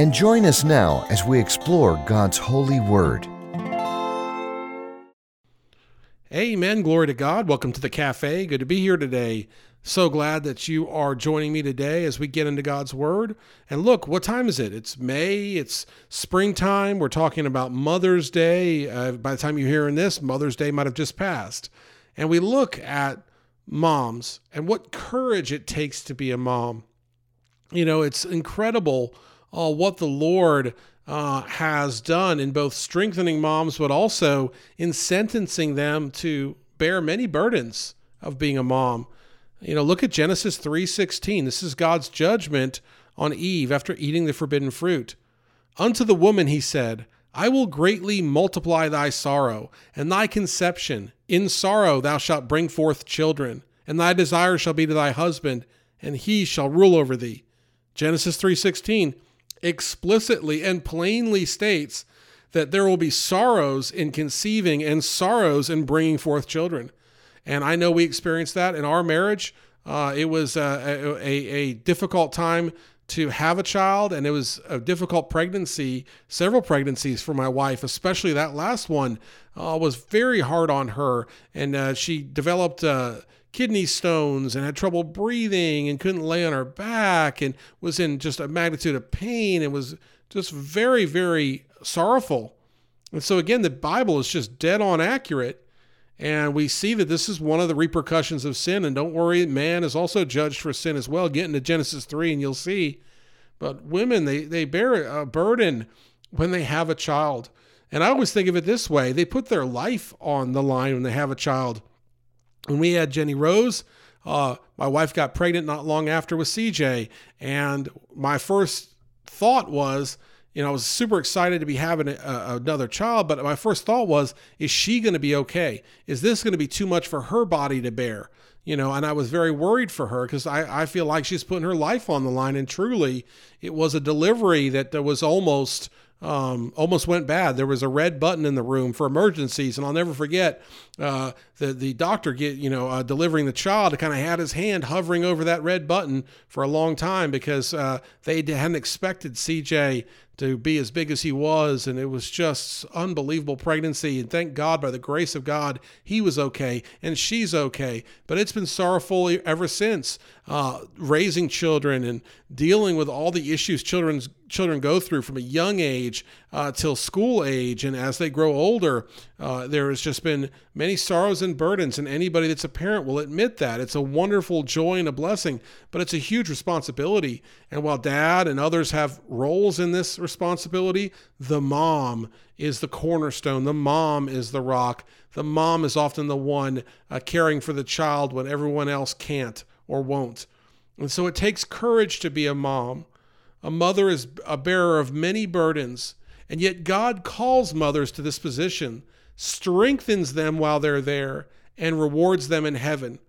and join us now as we explore God's holy word. Amen. Glory to God. Welcome to the cafe. Good to be here today. So glad that you are joining me today as we get into God's Word. And look, what time is it? It's May, it's springtime. We're talking about Mother's Day. Uh, by the time you're hearing this, Mother's Day might have just passed. And we look at moms and what courage it takes to be a mom. You know, it's incredible uh, what the Lord uh, has done in both strengthening moms, but also in sentencing them to bear many burdens of being a mom. You know, look at Genesis 3:16. This is God's judgment on Eve after eating the forbidden fruit. Unto the woman he said, I will greatly multiply thy sorrow and thy conception. In sorrow thou shalt bring forth children, and thy desire shall be to thy husband, and he shall rule over thee. Genesis 3:16 explicitly and plainly states that there will be sorrows in conceiving and sorrows in bringing forth children. And I know we experienced that in our marriage. Uh, it was a, a, a difficult time to have a child, and it was a difficult pregnancy, several pregnancies for my wife, especially that last one uh, was very hard on her. And uh, she developed uh, kidney stones and had trouble breathing and couldn't lay on her back and was in just a magnitude of pain and was just very, very sorrowful. And so, again, the Bible is just dead on accurate and we see that this is one of the repercussions of sin. And don't worry, man is also judged for sin as well. Get into Genesis 3 and you'll see. But women, they, they bear a burden when they have a child. And I always think of it this way they put their life on the line when they have a child. When we had Jenny Rose, uh, my wife got pregnant not long after with CJ. And my first thought was, you know, I was super excited to be having a, a, another child, but my first thought was, is she going to be okay? Is this going to be too much for her body to bear? You know, and I was very worried for her because I, I feel like she's putting her life on the line. And truly, it was a delivery that was almost um, almost went bad. There was a red button in the room for emergencies, and I'll never forget uh, the the doctor get you know uh, delivering the child. Kind of had his hand hovering over that red button for a long time because uh, they hadn't expected CJ to be as big as he was, and it was just unbelievable pregnancy. And thank God, by the grace of God, he was okay and she's okay. But it's been sorrowful ever since. Uh, raising children and dealing with all the issues children's children go through from a young age uh, till school age, and as they grow older, uh, there has just been many sorrows and burdens. And anybody that's a parent will admit that it's a wonderful joy and a blessing, but it's a huge responsibility. And while dad and others have roles in this responsibility, the mom is the cornerstone. The mom is the rock. The mom is often the one uh, caring for the child when everyone else can't or won't. And so it takes courage to be a mom. A mother is a bearer of many burdens, and yet God calls mothers to this position, strengthens them while they're there, and rewards them in heaven.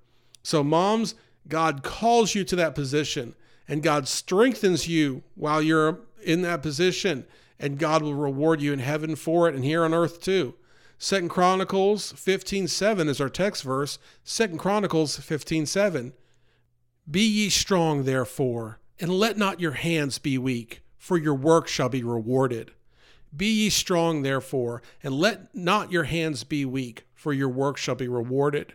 So, moms, God calls you to that position, and God strengthens you while you're in that position, and God will reward you in heaven for it and here on earth too. Second Chronicles 15:7 is our text verse. Second Chronicles 15:7. Be ye strong, therefore, and let not your hands be weak, for your work shall be rewarded. Be ye strong, therefore, and let not your hands be weak, for your work shall be rewarded.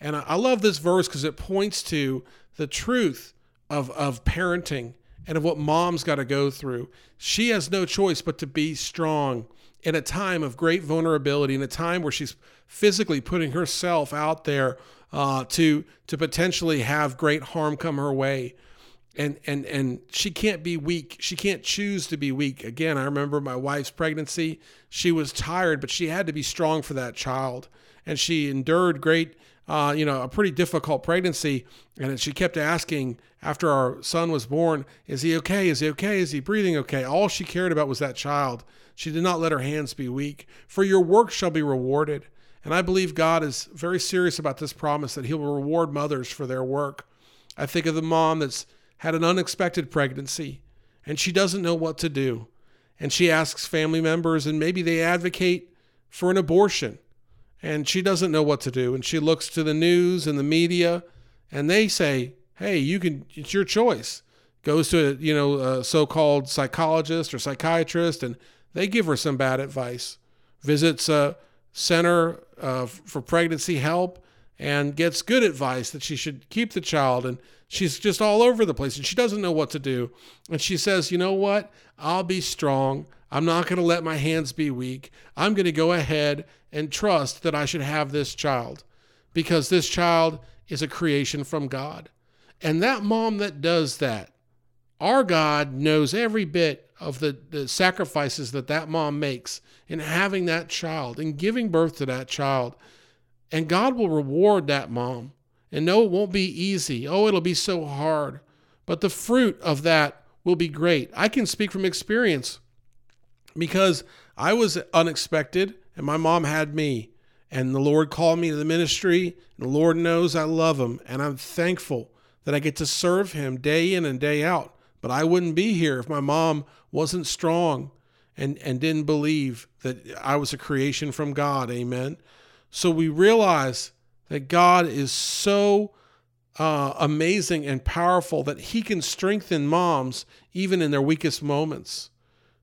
And I love this verse because it points to the truth of, of parenting and of what mom's got to go through. She has no choice but to be strong in a time of great vulnerability, in a time where she's physically putting herself out there uh, to to potentially have great harm come her way and and and she can't be weak she can't choose to be weak again i remember my wife's pregnancy she was tired but she had to be strong for that child and she endured great uh, you know, a pretty difficult pregnancy. And she kept asking after our son was born, Is he okay? Is he okay? Is he breathing okay? All she cared about was that child. She did not let her hands be weak. For your work shall be rewarded. And I believe God is very serious about this promise that He will reward mothers for their work. I think of the mom that's had an unexpected pregnancy and she doesn't know what to do. And she asks family members, and maybe they advocate for an abortion. And she doesn't know what to do. And she looks to the news and the media, and they say, hey, you can, it's your choice. Goes to, a you know, a so called psychologist or psychiatrist, and they give her some bad advice. Visits a center uh, for pregnancy help and gets good advice that she should keep the child. And she's just all over the place and she doesn't know what to do. And she says, You know what? I'll be strong. I'm not going to let my hands be weak. I'm going to go ahead and trust that I should have this child because this child is a creation from God. And that mom that does that, our God knows every bit of the, the sacrifices that that mom makes in having that child and giving birth to that child. And God will reward that mom. And no, it won't be easy. Oh, it'll be so hard. But the fruit of that will be great. I can speak from experience because I was unexpected and my mom had me. And the Lord called me to the ministry. And the Lord knows I love him. And I'm thankful that I get to serve him day in and day out. But I wouldn't be here if my mom wasn't strong and, and didn't believe that I was a creation from God. Amen. So we realize that God is so uh, amazing and powerful that he can strengthen moms even in their weakest moments.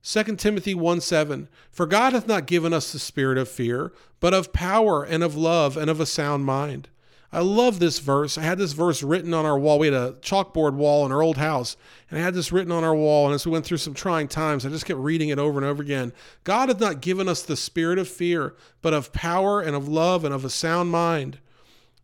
2 Timothy 1 7 For God hath not given us the spirit of fear, but of power and of love and of a sound mind. I love this verse. I had this verse written on our wall. We had a chalkboard wall in our old house, and I had this written on our wall. And as we went through some trying times, I just kept reading it over and over again. God hath not given us the spirit of fear, but of power and of love and of a sound mind.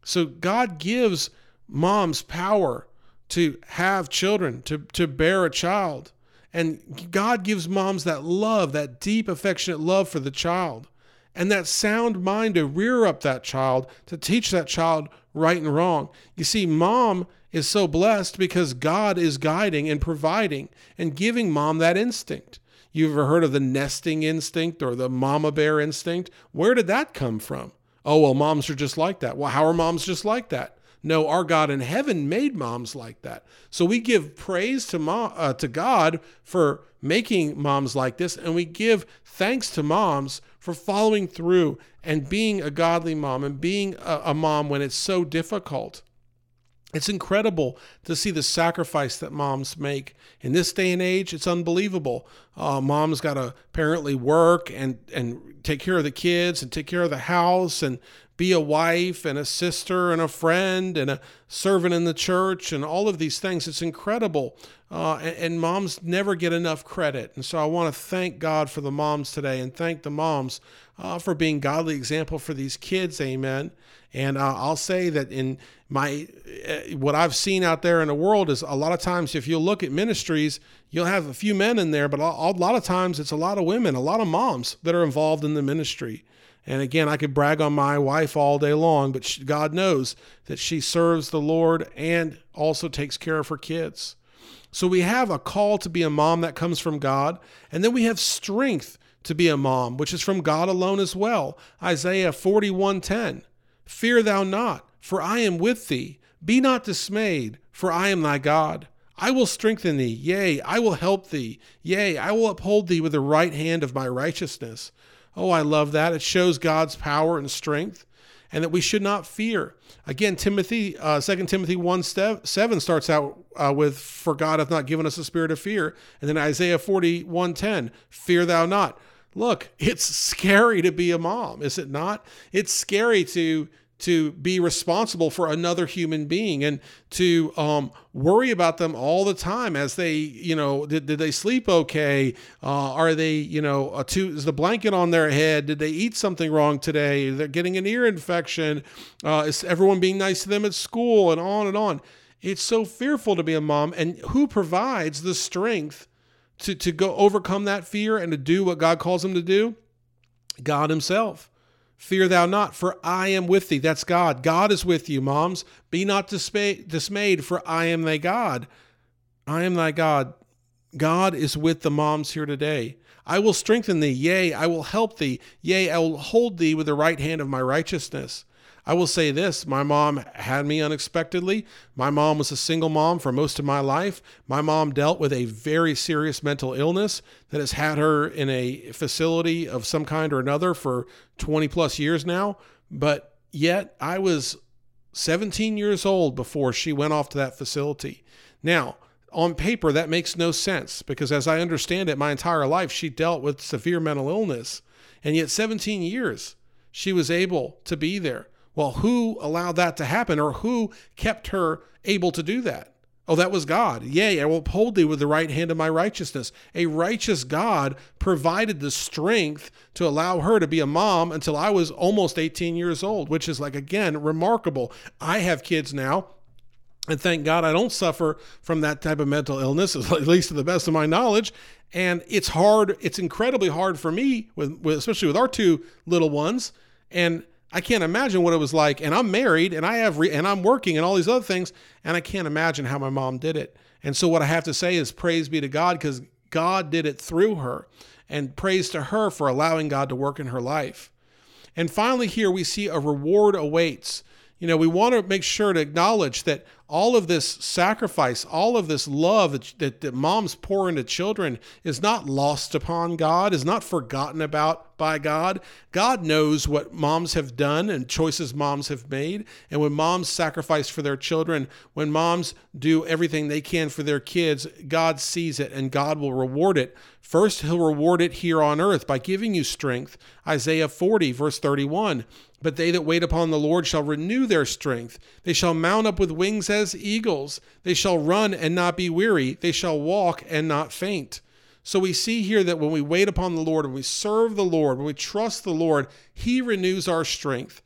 So God gives moms power to have children, to, to bear a child. And God gives moms that love, that deep, affectionate love for the child and that sound mind to rear up that child, to teach that child right and wrong. You see, mom is so blessed because God is guiding and providing and giving mom that instinct. You ever heard of the nesting instinct or the mama bear instinct? Where did that come from? Oh, well, moms are just like that. Well, how are moms just like that? No, our God in heaven made moms like that. So we give praise to mom, uh, to God for making moms like this, and we give thanks to moms for following through and being a godly mom and being a, a mom when it's so difficult. It's incredible to see the sacrifice that moms make in this day and age. It's unbelievable. Uh, mom's got to apparently work and and take care of the kids and take care of the house and be a wife and a sister and a friend and a servant in the church and all of these things. It's incredible. Uh, and, and, moms never get enough credit. And so I want to thank God for the moms today and thank the moms uh, for being godly example for these kids. Amen. And uh, I'll say that in my uh, what I've seen out there in the world is a lot of times if you look at ministries, you'll have a few men in there, but a lot of times it's a lot of women, a lot of moms that are involved in the ministry. And again, I could brag on my wife all day long, but she, God knows that she serves the Lord and also takes care of her kids. So we have a call to be a mom that comes from God, and then we have strength to be a mom, which is from God alone as well. Isaiah 41:10. Fear thou not, for I am with thee. Be not dismayed, for I am thy God. I will strengthen thee, yea, I will help thee, yea, I will uphold thee with the right hand of my righteousness. Oh, I love that. It shows God's power and strength and that we should not fear. Again, Timothy, uh, 2 Timothy 1 7 starts out uh, with, For God hath not given us a spirit of fear. And then Isaiah 41 10, Fear thou not. Look, it's scary to be a mom, is it not? It's scary to to be responsible for another human being and to um, worry about them all the time as they, you know, did, did they sleep okay? Uh, are they, you know, a two, is the blanket on their head? Did they eat something wrong today? They're getting an ear infection. Uh, is everyone being nice to them at school and on and on? It's so fearful to be a mom. And who provides the strength to, to go overcome that fear and to do what God calls them to do? God Himself. Fear thou not, for I am with thee. That's God. God is with you, moms. Be not dismayed, for I am thy God. I am thy God. God is with the moms here today. I will strengthen thee. Yea, I will help thee. Yea, I will hold thee with the right hand of my righteousness. I will say this my mom had me unexpectedly. My mom was a single mom for most of my life. My mom dealt with a very serious mental illness that has had her in a facility of some kind or another for 20 plus years now. But yet I was 17 years old before she went off to that facility. Now, on paper, that makes no sense because, as I understand it, my entire life she dealt with severe mental illness. And yet, 17 years, she was able to be there. Well, who allowed that to happen or who kept her able to do that? Oh, that was God. Yea, I will uphold thee with the right hand of my righteousness. A righteous God provided the strength to allow her to be a mom until I was almost 18 years old, which is like, again, remarkable. I have kids now. And thank God I don't suffer from that type of mental illness, at least to the best of my knowledge. And it's hard, it's incredibly hard for me, with, with especially with our two little ones. And I can't imagine what it was like. And I'm married and I have, re- and I'm working and all these other things. And I can't imagine how my mom did it. And so what I have to say is praise be to God because God did it through her. And praise to her for allowing God to work in her life. And finally, here we see a reward awaits. You know, we want to make sure to acknowledge that all of this sacrifice, all of this love that, that, moms pour into children is not lost upon God, is not forgotten about by God. God knows what moms have done and choices moms have made. And when moms sacrifice for their children, when moms do everything they can for their kids, God sees it and God will reward it. First, He'll reward it here on earth by giving you strength. Isaiah 40, verse 31. But they that wait upon the Lord shall renew their strength. They shall mount up with wings as eagles. They shall run and not be weary. They shall walk and not faint. So we see here that when we wait upon the Lord, when we serve the Lord, when we trust the Lord, He renews our strength.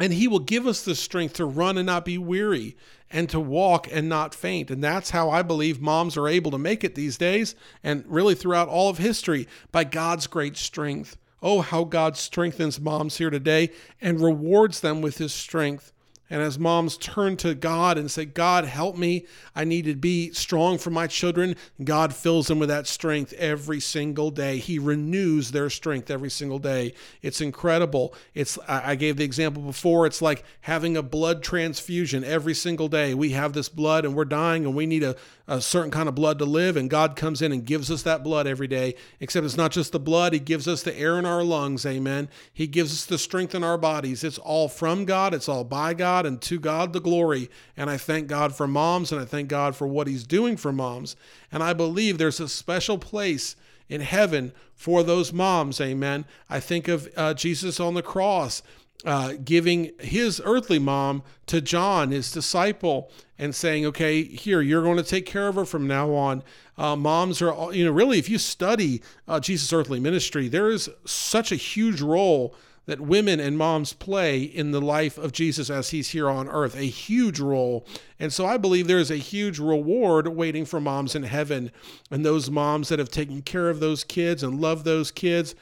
And He will give us the strength to run and not be weary and to walk and not faint. And that's how I believe moms are able to make it these days and really throughout all of history by God's great strength. Oh, how God strengthens moms here today and rewards them with his strength. And as moms turn to God and say, God, help me. I need to be strong for my children. God fills them with that strength every single day. He renews their strength every single day. It's incredible. It's I gave the example before. It's like having a blood transfusion every single day. We have this blood and we're dying and we need a, a certain kind of blood to live. And God comes in and gives us that blood every day. Except it's not just the blood, He gives us the air in our lungs. Amen. He gives us the strength in our bodies. It's all from God, it's all by God. God and to God the glory. And I thank God for moms and I thank God for what He's doing for moms. And I believe there's a special place in heaven for those moms. Amen. I think of uh, Jesus on the cross. Uh, giving his earthly mom to John, his disciple, and saying, "Okay, here you're going to take care of her from now on." Uh, moms are, you know, really, if you study uh, Jesus' earthly ministry, there is such a huge role that women and moms play in the life of Jesus as he's here on earth, a huge role. And so I believe there is a huge reward waiting for moms in heaven. And those moms that have taken care of those kids and love those kids,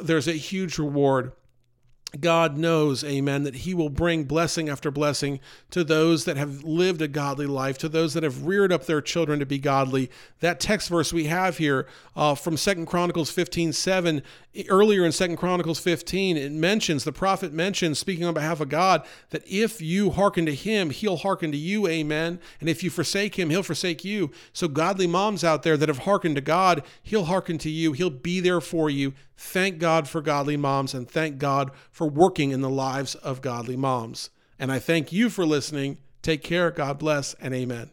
there's a huge reward. God knows, amen, that He will bring blessing after blessing to those that have lived a godly life, to those that have reared up their children to be godly. That text verse we have here uh, from Second Chronicles 15 7, earlier in Second Chronicles 15, it mentions, the prophet mentions, speaking on behalf of God, that if you hearken to Him, He'll hearken to you, amen. And if you forsake Him, He'll forsake you. So, godly moms out there that have hearkened to God, He'll hearken to you, He'll be there for you. Thank God for godly moms and thank God for working in the lives of godly moms. And I thank you for listening. Take care. God bless and amen.